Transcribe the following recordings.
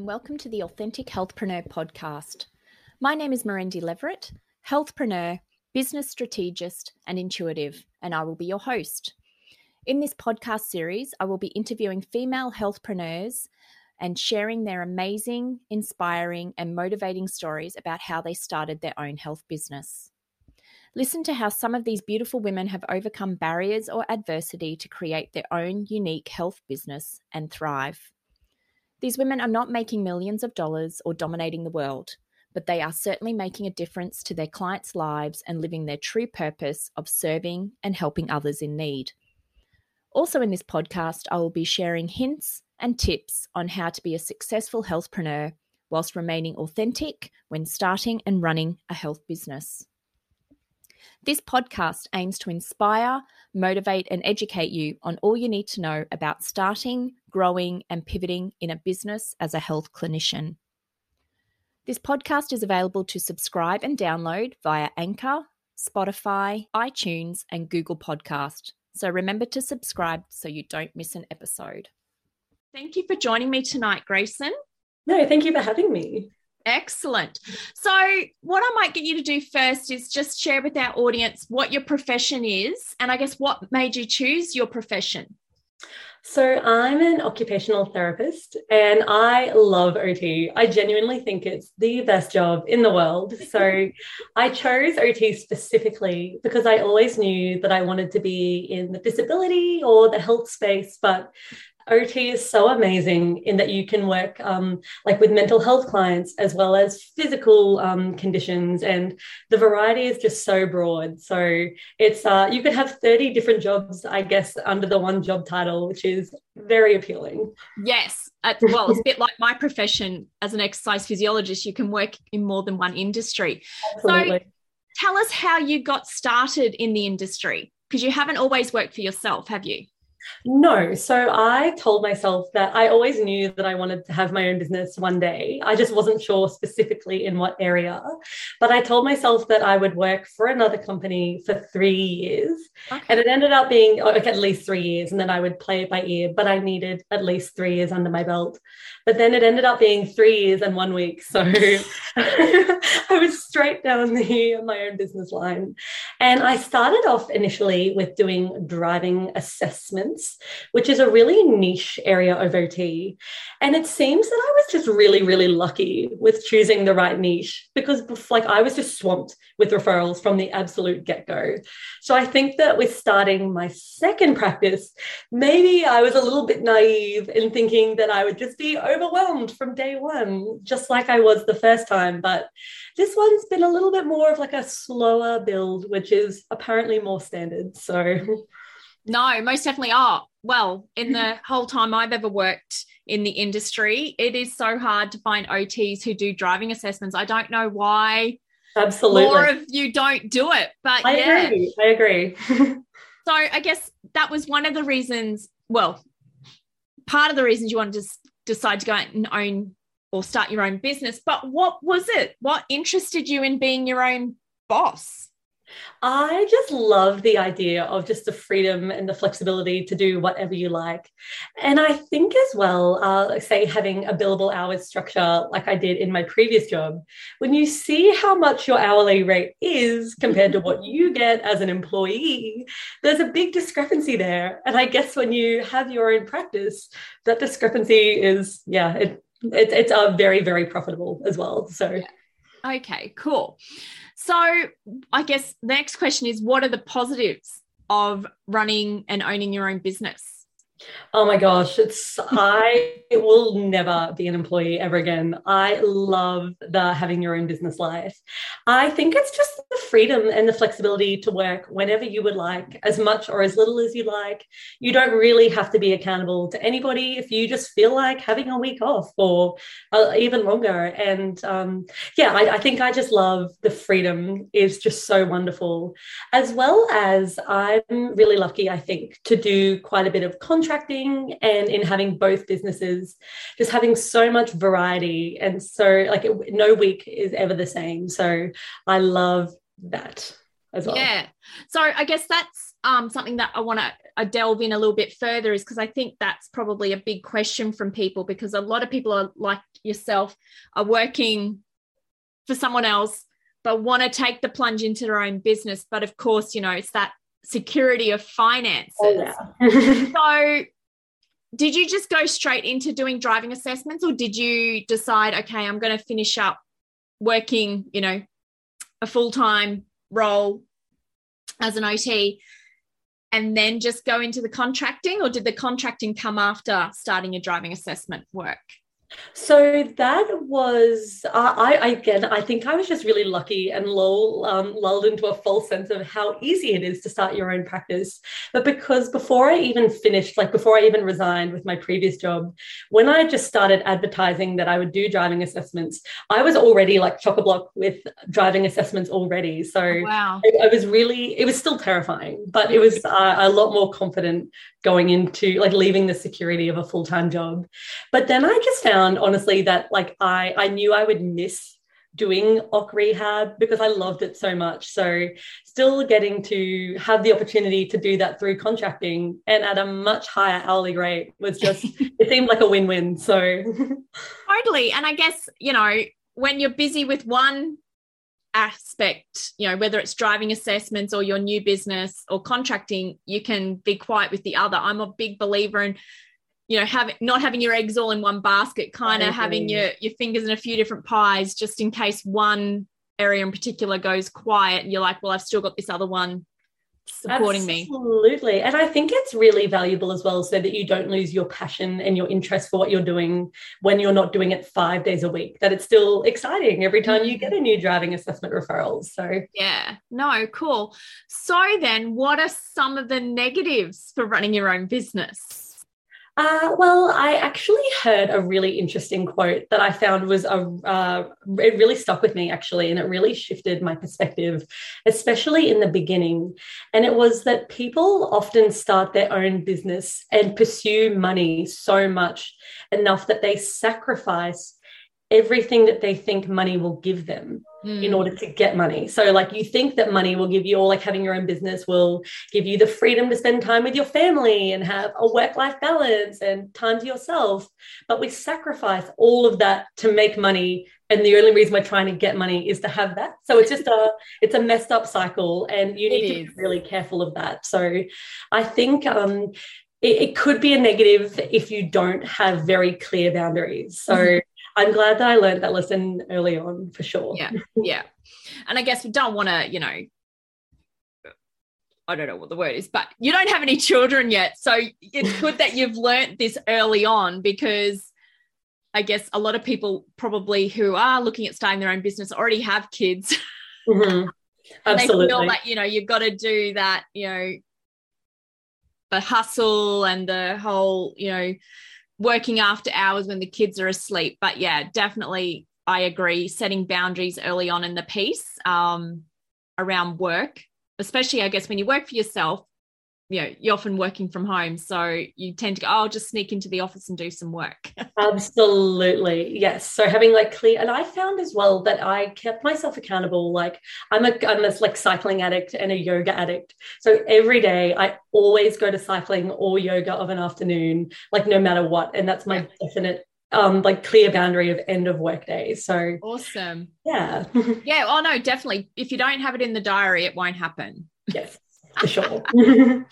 and welcome to the Authentic Healthpreneur podcast. My name is Mirendi Leverett, healthpreneur, business strategist, and intuitive, and I will be your host. In this podcast series, I will be interviewing female healthpreneurs and sharing their amazing, inspiring, and motivating stories about how they started their own health business. Listen to how some of these beautiful women have overcome barriers or adversity to create their own unique health business and thrive. These women are not making millions of dollars or dominating the world, but they are certainly making a difference to their clients' lives and living their true purpose of serving and helping others in need. Also, in this podcast, I will be sharing hints and tips on how to be a successful healthpreneur whilst remaining authentic when starting and running a health business. This podcast aims to inspire, motivate, and educate you on all you need to know about starting, growing, and pivoting in a business as a health clinician. This podcast is available to subscribe and download via Anchor, Spotify, iTunes, and Google Podcast. So remember to subscribe so you don't miss an episode. Thank you for joining me tonight, Graesan. No, thank you for having me. Excellent. So, what I might get you to do first is just share with our audience what your profession is, and I guess what made you choose your profession. So, I'm an occupational therapist and I love OT. I genuinely think it's the best job in the world. So, I chose OT specifically because I always knew that I wanted to be in the disability or the health space, but OT is so amazing in that you can work um, like with mental health clients as well as physical um, conditions, and the variety is just so broad. So it's uh, you could have thirty different jobs, I guess, under the one job title, which is very appealing. Yes, well, it's a bit like my profession as an exercise physiologist. You can work in more than one industry. Absolutely. So tell us how you got started in the industry because you haven't always worked for yourself, have you? No. So I told myself that I always knew that I wanted to have my own business one day. I just wasn't sure specifically in what area. But I told myself that I would work for another company for three years. Okay. And it ended up being oh, like at least three years. And then I would play it by ear. But I needed at least three years under my belt. But then it ended up being three years and one week. So I was straight down the my own business line. And I started off initially with doing driving assessments, which is a really niche area of OT. And it seems that I was just really, really lucky with choosing the right niche because like I was just swamped with referrals from the absolute get-go. So I think that with starting my second practice, maybe I was a little bit naive in thinking that I would just be overwhelmed from day one, just like I was the first time. But this one's been a little bit more of like a slower build, which is apparently more standard. So, no, most definitely are. Well, in the whole time I've ever worked in the industry, it is so hard to find OTs who do driving assessments. I don't know why. Absolutely. More of you don't do it, but I yeah. agree. I agree. so I guess that was one of the reasons. Well, part of the reasons you wanted to decide to go out and own or start your own business. But what was it? What interested you in being your own boss? I just love the idea of just the freedom and the flexibility to do whatever you like. And I think as well, uh, say having a billable hours structure like I did in my previous job, when you see how much your hourly rate is compared to what you get as an employee, there's a big discrepancy there. And I guess when you have your own practice, that discrepancy is, yeah, it, it it's a very, very profitable as well. So, okay, cool. So, I guess the next question is what are the positives of running and owning your own business? Oh my gosh, it's I will never be an employee ever again. I love the having your own business life. I think it's just the freedom and the flexibility to work whenever you would like, as much or as little as you like. You don't really have to be accountable to anybody if you just feel like having a week off or uh, even longer. And um, yeah, I, I think I just love the freedom is just so wonderful, as well as I'm really lucky. I think to do quite a bit of contract contracting and in having both businesses, just having so much variety. And so, like, it, no week is ever the same. So, I love that. as well. Yeah. So I guess that's um, something that I want to delve in a little bit further is because I think that's probably a big question from people because a lot of people are like yourself are working for someone else but want to take the plunge into their own business. But of course, you know, it's that security of finances. Oh, yeah. so did you just go straight into doing driving assessments or did you decide okay i'm going to finish up working you know a full-time role as an ot and then just go into the contracting or did the contracting come after starting your driving assessment work so that was, uh, I, I, again, I think I was just really lucky and lull, um, lulled into a false sense of how easy it is to start your own practice. But because before I even finished, like before I even resigned with my previous job, when I just started advertising that I would do driving assessments, I was already like chock a block with driving assessments already. So oh, wow. I, I, was really, it was still terrifying, but it was uh, a lot more confident going into like leaving the security of a full time job. But then I just found honestly that like I I knew I would miss doing OC rehab because I loved it so much. So still getting to have the opportunity to do that through contracting and at a much higher hourly rate was just it seemed like a win-win. So totally. And I guess, you know, when you're busy with one aspect, you know, whether it's driving assessments or your new business or contracting, you can be quiet with the other. I'm a big believer in, you know, having not having your eggs all in one basket, kind of having your your fingers in a few different pies, just in case one area in particular goes quiet and you're like, well, I've still got this other one supporting Absolutely. me. Absolutely. And I think it's really valuable as well so that you don't lose your passion and your interest for what you're doing when you're not doing it five days a week, that it's still exciting every time you get a new driving assessment referral. So, yeah, no, cool. So, then what are some of the negatives for running your own business? Uh, well, I actually heard a really interesting quote that I found was a uh, it really stuck with me actually, and it really shifted my perspective, especially in the beginning. And it was that people often start their own business and pursue money so much enough that they sacrifice everything that they think money will give them mm. in order to get money. So, like, you think that money will give you, or like having your own business will give you the freedom to spend time with your family and have a work life balance and time to yourself. But we sacrifice all of that to make money. And the only reason we're trying to get money is to have that. So it's just a it's a messed up cycle, and you need to be really careful of that. So I think um, it, it, could be a negative if you don't have very clear boundaries. So mm-hmm. I'm glad that I learned that lesson early on for sure. Yeah. Yeah. And I guess we don't want to, you know, I don't know what the word is, but you don't have any children yet. So it's good that you've learned this early on because I guess a lot of people probably who are looking at starting their own business already have kids. Mm-hmm. Absolutely. they feel like, you know, you've got to do that, you know, the hustle and the whole, you know, working after hours when the kids are asleep. But yeah, definitely, I agree. Setting boundaries early on in the piece um, around work, especially, I guess, when you work for yourself, you know, you're often working from home. So you tend to go, oh, I'll just sneak into the office and do some work. Absolutely. Yes. So having like clear, and I found as well that I kept myself accountable. Like I'm a, I'm a like cycling addict and a yoga addict. So every day I always go to cycling or yoga of an afternoon, like no matter what. And that's my yeah. definite um like clear boundary of end of work day so awesome yeah yeah oh no definitely if you don't have it in the diary it won't happen yes for sure.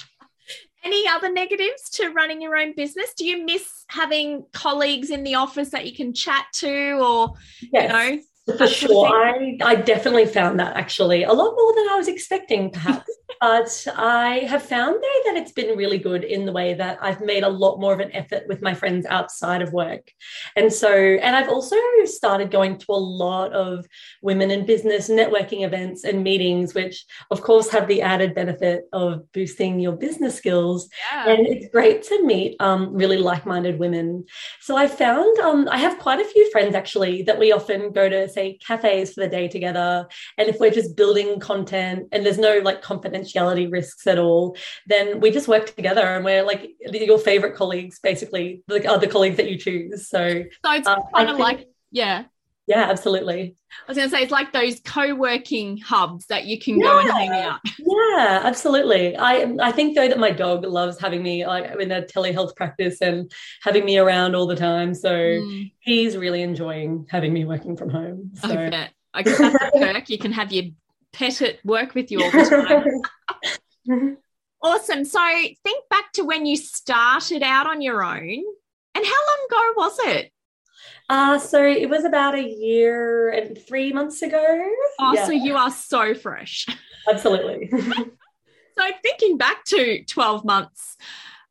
Any other negatives to running your own business? Do you miss having colleagues in the office that you can chat to or, yes. you know? For sure. I, I definitely found that actually a lot more than I was expecting, perhaps. But I have found though that it's been really good in the way that I've made a lot more of an effort with my friends outside of work. And so, and I've also started going to a lot of women in business networking events and meetings, which of course have the added benefit of boosting your business skills. Yeah. And it's great to meet um, really like minded women. So I found um, I have quite a few friends actually that we often go to say cafes for the day together and if we're just building content and there's no like confidentiality risks at all then we just work together and we're like your favorite colleagues basically the other colleagues that you choose so so it's uh, kind of like yeah Yeah, absolutely. I was going to say it's like those co-working hubs that you can yeah. go and hang out. Yeah, absolutely. I I think though that my dog loves having me like in a telehealth practice and having me around all the time. So mm. he's really enjoying having me working from home. So. I bet. I guess that's a perk. You can have your pet it, work with you all the time. awesome. So think back to when you started out on your own. And how long ago was it? Uh, so it was about a year and three months ago. Oh, yeah. so you are so fresh. Absolutely. so thinking back to 12 months,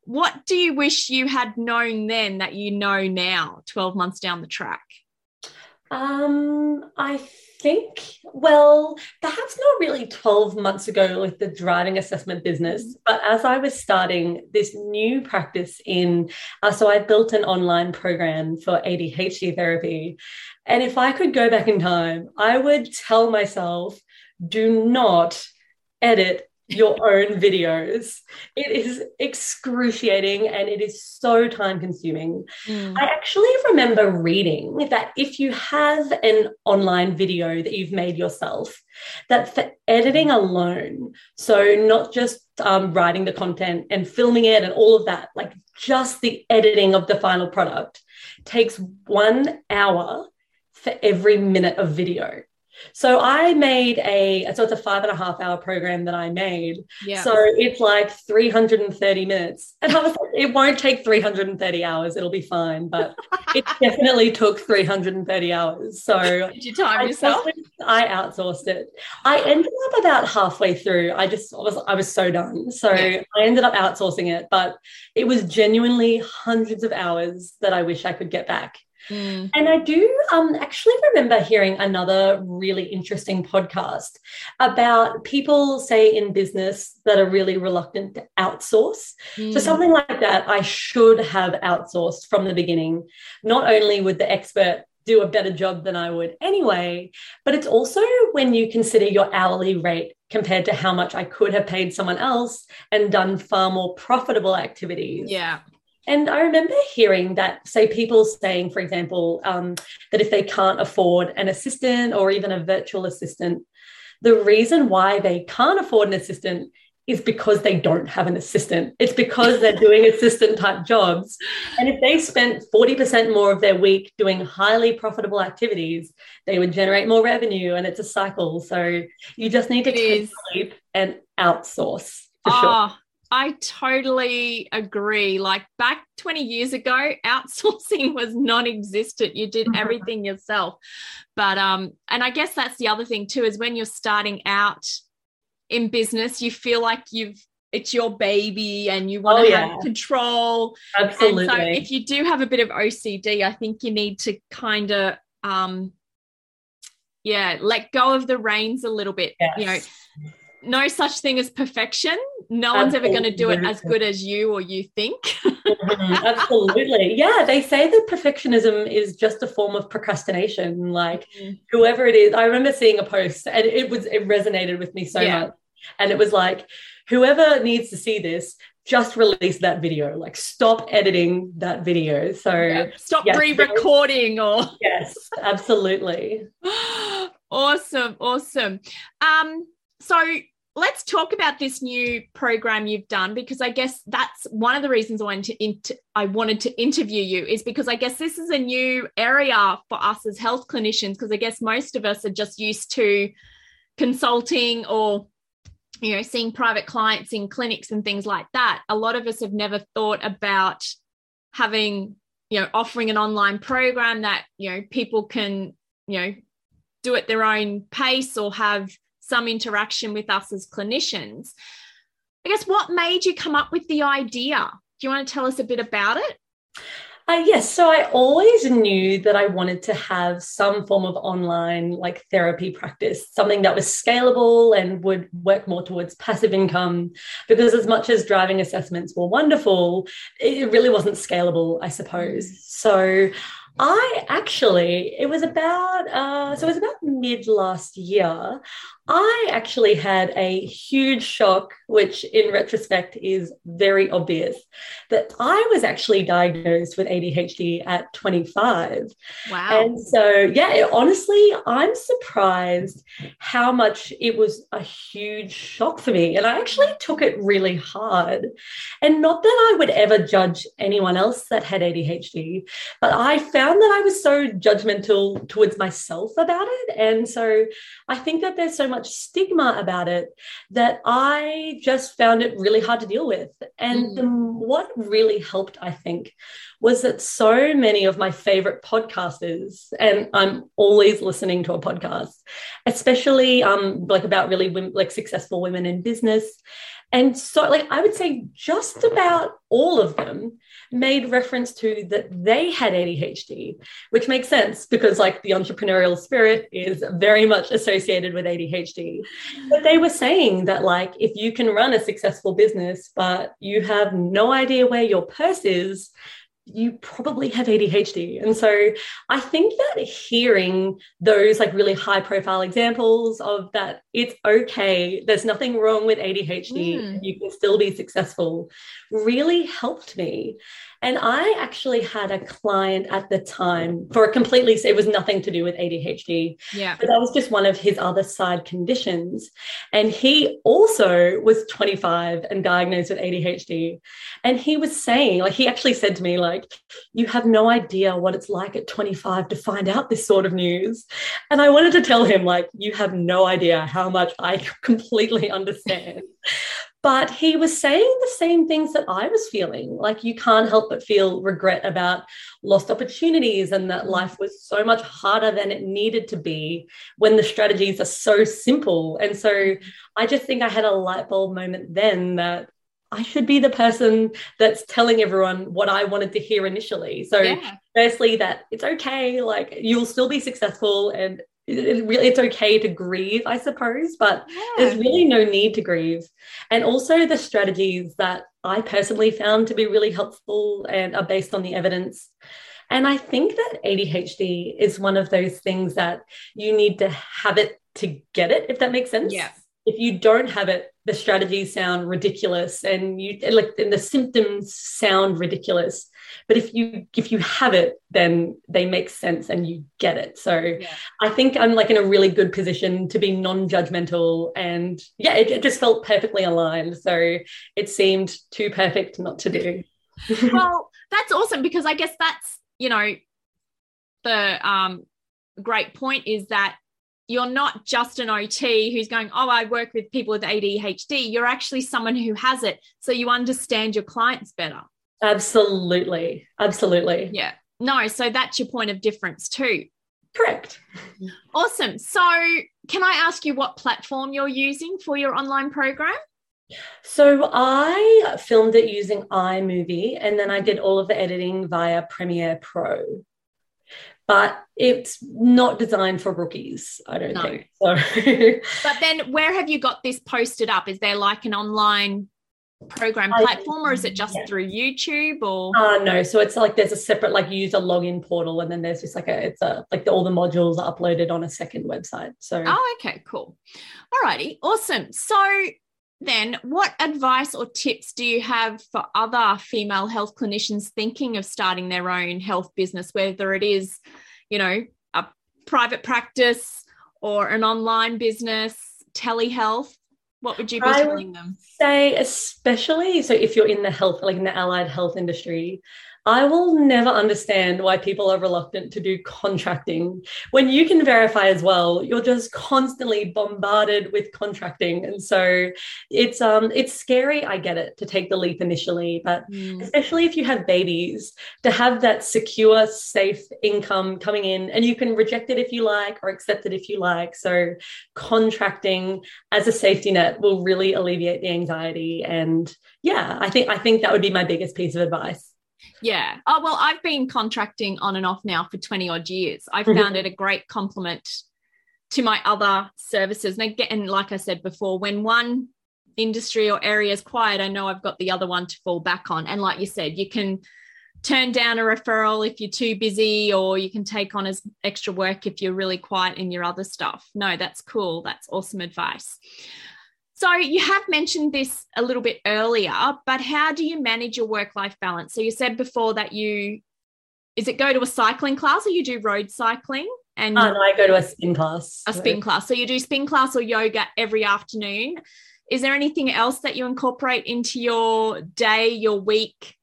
what do you wish you had known then that you know now, 12 months down the track? Um, I think, well, perhaps not really 12 months ago with the driving assessment business, mm-hmm. but as I was starting this new practice in, uh, so I built an online program for ADHD therapy. And if I could go back in time, I would tell myself, do not edit your own videos. It is excruciating and it is so time consuming. Mm. I actually remember reading that if you have an online video that you've made yourself, that for editing alone, so not just um, writing the content and filming it and all of that, like just the editing of the final product takes one hour for every minute of video. So I made a, so it's a five and a half hour program that I made. Yeah. So it's like 330 minutes. And I was like, it won't take 330 hours. It'll be fine. But it definitely took 330 hours. So did you time I yourself? I outsourced it. I ended up about halfway through. I just I was, I was so done. So yeah. I ended up outsourcing it, but it was genuinely hundreds of hours that I wish I could get back. Mm. And I do um, actually remember hearing another really interesting podcast about people, say, in business that are really reluctant to outsource. Mm. So, something like that, I should have outsourced from the beginning. Not only would the expert do a better job than I would anyway, but it's also when you consider your hourly rate compared to how much I could have paid someone else and done far more profitable activities. Yeah. And I remember hearing that, say, people saying, for example, um, that if they can't afford an assistant or even a virtual assistant, the reason why they can't afford an assistant is because they don't have an assistant. It's because they're doing assistant type jobs. And if they spent 40% more of their week doing highly profitable activities, they would generate more revenue and it's a cycle. So you just need to sleep and outsource for oh, sure. I totally agree. Like back 20 years ago, outsourcing was non-existent. You did mm-hmm. everything yourself. But um and I guess that's the other thing too is when you're starting out in business, you feel like you've it's your baby and you want oh, to yeah. have control. Absolutely. And so if you do have a bit of OCD, I think you need to kind of um yeah, let go of the reins a little bit. Yes. You know, no such thing as perfection. No Absolutely. one's ever going to do it as good as you or you think. mm-hmm. Absolutely. Yeah. They say that perfectionism is just a form of procrastination. Like mm-hmm. whoever it is, I remember seeing a post and it was, it resonated with me so yeah. much. And it was like, whoever needs to see this, just release that video. Like stop editing that video. So yeah. stop yes, re-recording or yes, absolutely. awesome. Awesome. Um, so let's talk about this new program you've done because I guess that's one of the reasons I wanted to I wanted to interview you is because I guess this is a new area for us as health clinicians because I guess most of us are just used to consulting or you know seeing private clients in clinics and things like that. A lot of us have never thought about having you know offering an online program that you know people can you know do at their own pace or have some interaction with us as clinicians. I guess what made you come up with the idea? Do you want to tell us a bit about it? Uh, yes, so I always knew that I wanted to have some form of online like therapy practice, something that was scalable and would work more towards passive income. Because as much as driving assessments were wonderful, it really wasn't scalable, I suppose. So I actually, it was about, uh, so it was about mid last year. I actually had a huge shock, which in retrospect is very obvious, that I was actually diagnosed with ADHD at 25. Wow. And so, yeah, it, honestly, I'm surprised how much it was a huge shock for me. And I actually took it really hard. And not that I would ever judge anyone else that had ADHD, but I found that I was so judgmental towards myself about it. And so I think that there's so much much stigma about it that I just found it really hard to deal with. And mm. the, what really helped, I think, was that so many of my favorite podcasters, and I'm always listening to a podcast, especially um, like about really women, like successful women in business. And so, like, I would say just about all of them made reference to that they had ADHD, which makes sense because, like, the entrepreneurial spirit is very much associated with ADHD. But they were saying that, like, if you can run a successful business, but you have no idea where your purse is, you probably have ADHD. And so I think that hearing those like really high profile examples of that it's okay, there's nothing wrong with ADHD, mm. you can still be successful really helped me. And I actually had a client at the time for a completely, it was nothing to do with ADHD. Yeah. But that was just one of his other side conditions. And he also was 25 and diagnosed with ADHD. And he was saying, like, he actually said to me, like, you have no idea what it's like at 25 to find out this sort of news. And I wanted to tell him, like, you have no idea how much I completely understand but he was saying the same things that I was feeling. Like you can't help but feel regret about lost opportunities and that life was so much harder than it needed to be when the strategies are so simple. And so I just think I had a light bulb moment then that I should be the person that's telling everyone what I wanted to hear initially. So, yeah. firstly, that it's okay, like you'll still be successful and it really it's okay to grieve i suppose but yeah. there's really no need to grieve. And also the strategies that i personally found to be really helpful and are based on the evidence. And i think that adhd is one of those things that you need to have it to get it if that makes sense. Yeah. If you don't have it the strategies sound ridiculous and you like and the symptoms sound ridiculous. But if you if you have it then they make sense and you get it. So yeah. i think i'm like in a really good position to be non-judgmental and yeah it, it just felt perfectly aligned. So it seemed too perfect not to do. Well that's awesome because i guess that's you know the um great point is that you're not just an OT who's going, Oh, I work with people with ADHD. You're actually someone who has it. So you understand your clients better. Absolutely. Absolutely. Yeah. No, so that's your point of difference too. Correct. Awesome. So, can I ask you what platform you're using for your online program? So, I filmed it using iMovie and then I did all of the editing via Premiere Pro. But it's not designed for rookies, I don't no. think. So. but then, where have you got this posted up? Is there like an online program platform or is it just yeah. through YouTube or uh no so it's like there's a separate like user login portal and then there's just like a it's a like the, all the modules are uploaded on a second website so oh okay cool all righty awesome so then what advice or tips do you have for other female health clinicians thinking of starting their own health business whether it is you know a private practice or an online business telehealth what would you be I telling them? Say, especially so if you're in the health, like in the allied health industry, I will never understand why people are reluctant to do contracting. When you can verify as well, you're just constantly bombarded with contracting. And so it's um it's scary, I get it, to take the leap initially, but mm. especially if you have babies, to have that secure, safe income coming in and you can reject it if you like or accept it if you like. So contracting as a safety net will really alleviate the anxiety. And yeah, I think I think that would be my biggest piece of advice. Yeah. Oh, well, I've been contracting on and off now for 20 odd years. I mm-hmm. found it a great complement to my other services. And again, like I said before, when one industry or area is quiet, I know I've got the other one to fall back on. And like you said, you can turn down a referral if you're too busy, or you can take on as extra work if you're really quiet in your other stuff. No, that's cool. That's awesome advice. So, you have mentioned this a little bit earlier, but how do you manage your work life balance? So, you said before that you, is it go to a cycling class or you do road cycling? And oh, no, I go to a spin class. A spin class. So, you do spin class or yoga every afternoon. Is there anything else that you incorporate into your day, your week,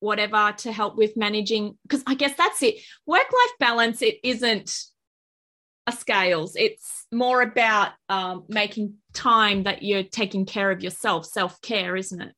whatever to help with managing? Because I guess that's it. Work life balance, it isn't scales, it's more about um, making time that you're taking care of yourself, self care, isn't it?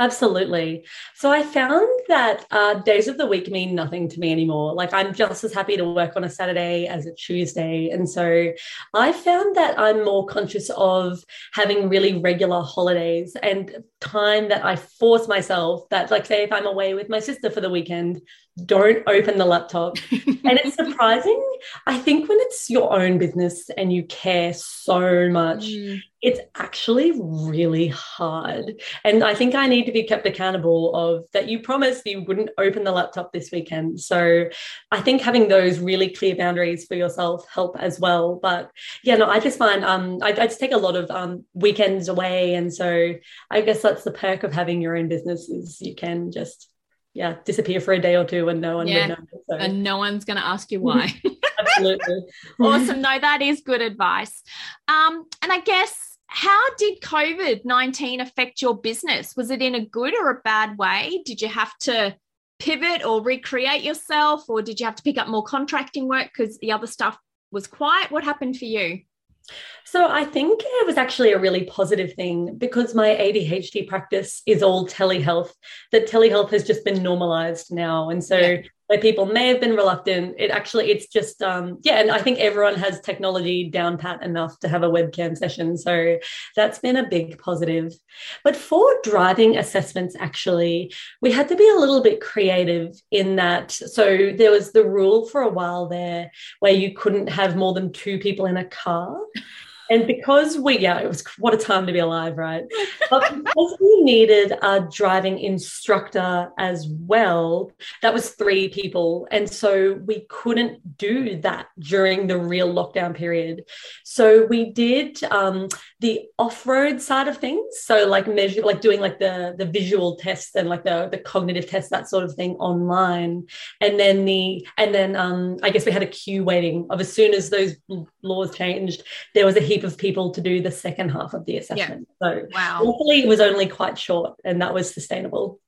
Absolutely. So I found that uh, days of the week mean nothing to me anymore. Like I'm just as happy to work on a Saturday as a Tuesday. And so I found that I'm more conscious of having really regular holidays and time that I force myself that, like, say, if I'm away with my sister for the weekend, don't open the laptop. and it's surprising. I think when it's your own business and you care so much, mm. it's actually really hard. And I think I need to be kept accountable of that you promised you wouldn't open the laptop this weekend. So I think having those really clear boundaries for yourself help as well. But yeah, no, I just find um I, I just take a lot of um weekends away. And so I guess that's the perk of having your own business is you can just yeah disappear for a day or two and no one yeah. would know so. and no one's going to ask you why. Absolutely. Awesome. No that is good advice. Um and i guess how did covid-19 affect your business? Was it in a good or a bad way? Did you have to pivot or recreate yourself or did you have to pick up more contracting work because the other stuff was quiet? What happened for you so I think it was actually a really positive thing because my ADHD practice is all telehealth. That telehealth has just been normalized now, and so yeah. Where people may have been reluctant, it actually it's just um, yeah. And I think everyone has technology down pat enough to have a webcam session, so that's been a big positive. But for driving assessments, actually, we had to be a little bit creative in that. So there was the rule for a while there where you couldn't have more than two people in a car. And because we, yeah, it was what a time to be alive, right? But because we needed a driving instructor as well, that was three people. And so we couldn't do that during the real lockdown period. So we did um, the off-road side of things. So like measure, like doing like the, the visual tests and like the, the cognitive tests, that sort of thing online. And then the, and then um, I guess we had a queue waiting of as soon as those laws changed, there was a heap of people to do the second half of the assessment. Yeah. So wow. luckily it was only quite short and that was sustainable.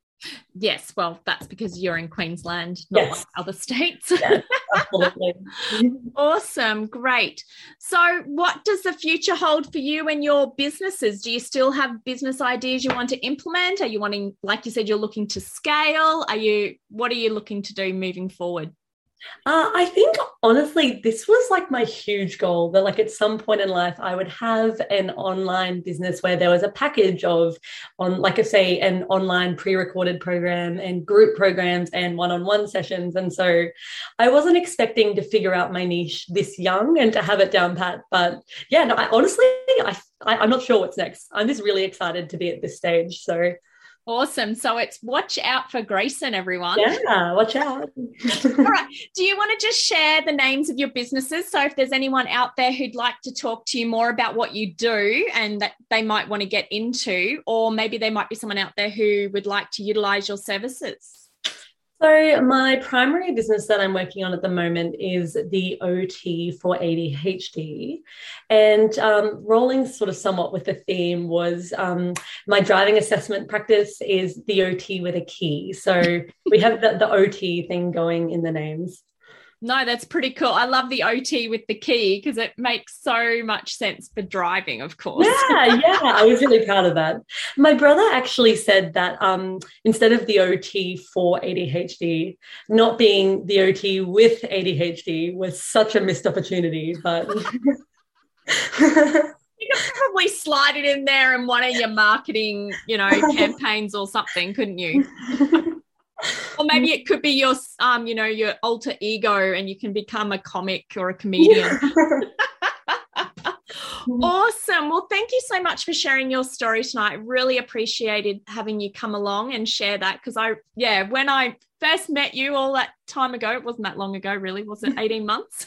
Yes, well, that's because you're in Queensland, not yes. like other states. Yes, absolutely. awesome, great. So, what does the future hold for you and your businesses? Do you still have business ideas you want to implement? Are you wanting, like you said, you're looking to scale? Are you, what are you looking to do moving forward? Uh, I think honestly, this was like my huge goal that, like, at some point in life, I would have an online business where there was a package of, on like I say, an online pre-recorded program and group programs and one-on-one sessions. And so, I wasn't expecting to figure out my niche this young and to have it down pat. But yeah, no, I, honestly, I, I I'm not sure what's next. I'm just really excited to be at this stage. So Awesome. So it's watch out for Graesan, everyone. Yeah, watch out. All right. Do you want to just share the names of your businesses? So if there's anyone out there who'd like to talk to you more about what you do and that they might want to get into, or maybe there might be someone out there who would like to utilize your services. So, my primary business that I'm working on at the moment is the OT for ADHD. And um, rolling sort of somewhat with the theme was um, my driving assessment practice is the OT with a key. So, we have the, the OT thing going in the names. No, that's pretty cool. I love the OT with the key because it makes so much sense for driving, of course. Yeah, yeah. I was really proud of that. My brother actually said that um, instead of the OT for ADHD, not being the OT with ADHD was such a missed opportunity. But you could probably slide it in there in one of your marketing, you know, campaigns or something, couldn't you? Or maybe it could be your um you know your alter ego and you can become a comic or a comedian awesome. Well, thank you so much for sharing your story tonight. Really appreciated having you come along and share that because I, yeah, when I first met you all that time ago, it wasn't that long ago, really, was it 18 months?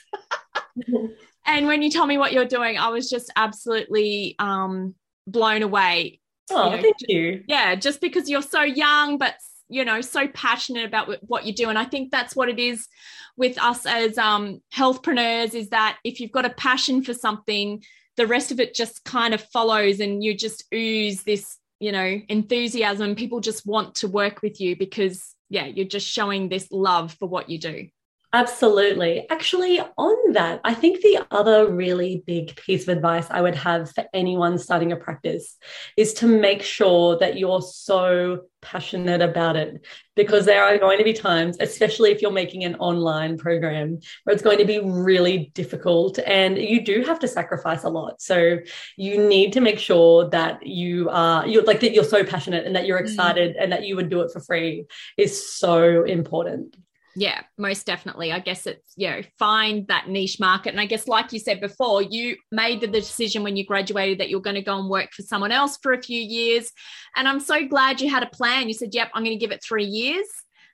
and when you told me what you're doing, I was just absolutely um, blown away. Oh, you know, thank you. Yeah, just because you're so young, but you know so passionate about what you do. And i think that's what it is with us as um, healthpreneurs is that if you've got a passion for something the rest of it just kind of follows and you just ooze this you know enthusiasm. People just want to work with you because yeah you're just showing this love for what you do Absolutely. Actually, on that, I think the other really big piece of advice I would have for anyone starting a practice is to make sure that you're so passionate about it because there are going to be times, especially if you're making an online program, where it's going to be really difficult and you do have to sacrifice a lot. So you need to make sure that you are you're like that you're so passionate and that you're mm. excited mm. and that you would do it for free is so important. Yeah, most definitely. I guess it's, you know, find that niche market. And I guess, like you said before, you made the decision when you graduated that you're going to go and work for someone else for a few years. And I'm so glad you had a plan. You said, yep, I'm going to give it three years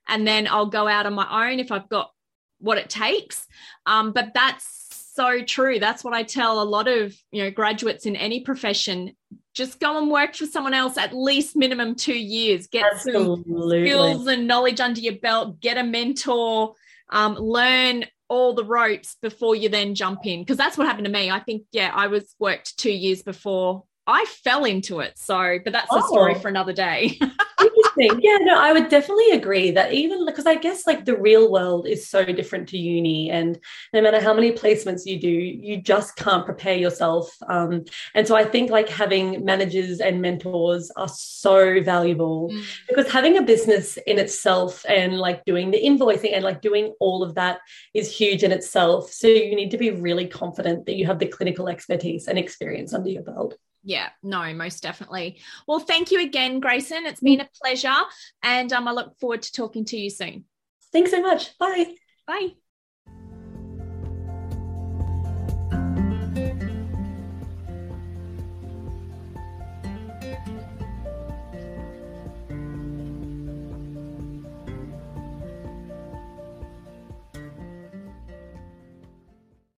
and then I'll go out on my own if I've got what it takes. Um, but that's so true. That's what I tell a lot of, you know, graduates in any profession. Just go and work for someone else at least minimum two years. Get Absolutely. some skills and knowledge under your belt. Get a mentor. Um, learn all the ropes before you then jump in. Because that's what happened to me. I think, yeah, I was worked two years before I fell into it. So, but that's oh. a story for another day. Interesting. Yeah, no, I would definitely agree that even because I guess like the real world is so different to uni, and no matter how many placements you do, you just can't prepare yourself. Um, and so I think like having managers and mentors are so valuable mm. because having a business in itself and like doing the invoicing and like doing all of that is huge in itself. So you need to be really confident that you have the clinical expertise and experience under your belt. Yeah, no, most definitely. Well, thank you again, Graesan. It's been a pleasure. And um, I look forward to talking to you soon. Thanks so much. Bye. Bye.